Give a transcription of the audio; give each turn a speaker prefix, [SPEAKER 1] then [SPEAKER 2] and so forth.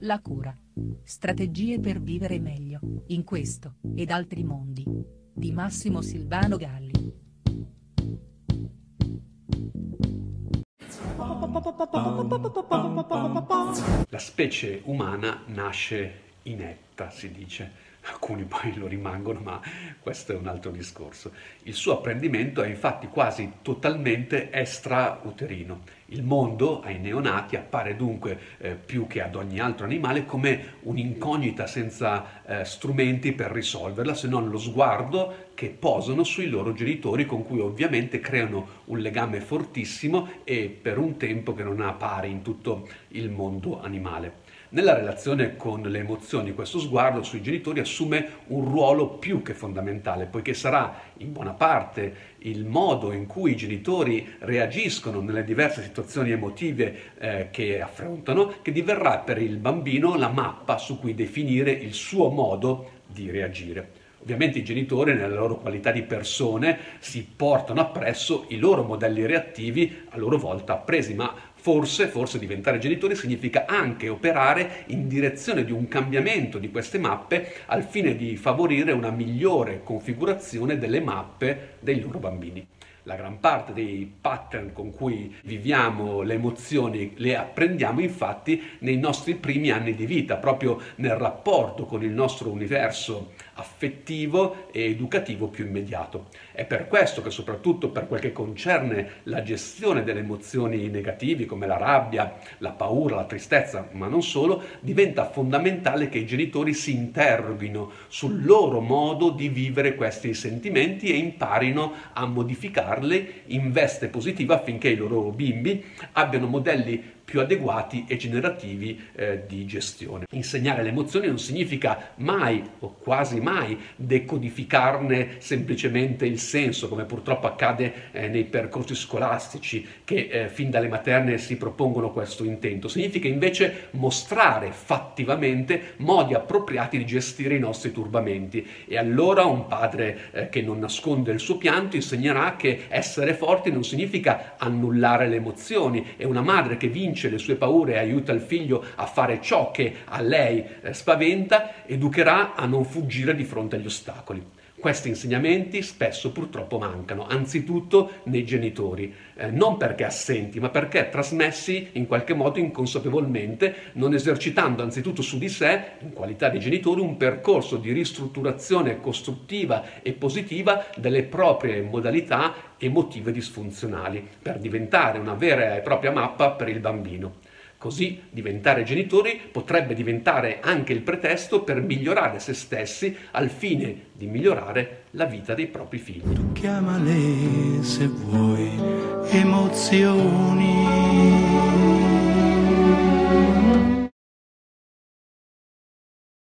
[SPEAKER 1] La cura. Strategie per vivere meglio, in questo, ed altri mondi. Di Massimo Silvano Galli.
[SPEAKER 2] La specie umana nasce inetta, si dice alcuni poi lo rimangono, ma questo è un altro discorso. Il suo apprendimento è infatti quasi totalmente extrauterino. Il mondo ai neonati appare dunque eh, più che ad ogni altro animale come un'incognita senza eh, strumenti per risolverla, se non lo sguardo che posano sui loro genitori con cui ovviamente creano un legame fortissimo e per un tempo che non ha pari in tutto il mondo animale. Nella relazione con le emozioni questo sguardo sui genitori assume un ruolo più che fondamentale, poiché sarà in buona parte il modo in cui i genitori reagiscono nelle diverse situazioni emotive eh, che affrontano che diverrà per il bambino la mappa su cui definire il suo modo di reagire. Ovviamente i genitori, nella loro qualità di persone, si portano appresso i loro modelli reattivi a loro volta appresi, ma forse, forse diventare genitori significa anche operare in direzione di un cambiamento di queste mappe al fine di favorire una migliore configurazione delle mappe dei loro bambini. La gran parte dei pattern con cui viviamo le emozioni le apprendiamo infatti nei nostri primi anni di vita, proprio nel rapporto con il nostro universo affettivo e educativo più immediato. È per questo che soprattutto per quel che concerne la gestione delle emozioni negative come la rabbia, la paura, la tristezza, ma non solo, diventa fondamentale che i genitori si interroghino sul loro modo di vivere questi sentimenti e imparino a modificarli in veste positiva affinché i loro bimbi abbiano modelli più adeguati e generativi eh, di gestione. Insegnare le emozioni non significa mai o quasi mai decodificarne semplicemente il senso, come purtroppo accade eh, nei percorsi scolastici che eh, fin dalle materne si propongono questo intento. Significa invece mostrare fattivamente modi appropriati di gestire i nostri turbamenti e allora un padre eh, che non nasconde il suo pianto insegnerà che essere forti non significa annullare le emozioni e una madre che vince le sue paure e aiuta il figlio a fare ciò che a lei eh, spaventa, educherà a non fuggire di fronte agli ostacoli. Questi insegnamenti spesso purtroppo mancano, anzitutto nei genitori, eh, non perché assenti, ma perché trasmessi in qualche modo inconsapevolmente, non esercitando anzitutto su di sé, in qualità di genitori, un percorso di ristrutturazione costruttiva e positiva delle proprie modalità emotive disfunzionali, per diventare una vera e propria mappa per il bambino. Così diventare genitori potrebbe diventare anche il pretesto per migliorare se stessi al fine di migliorare la vita dei propri figli.
[SPEAKER 3] Tu chiamale se vuoi emozioni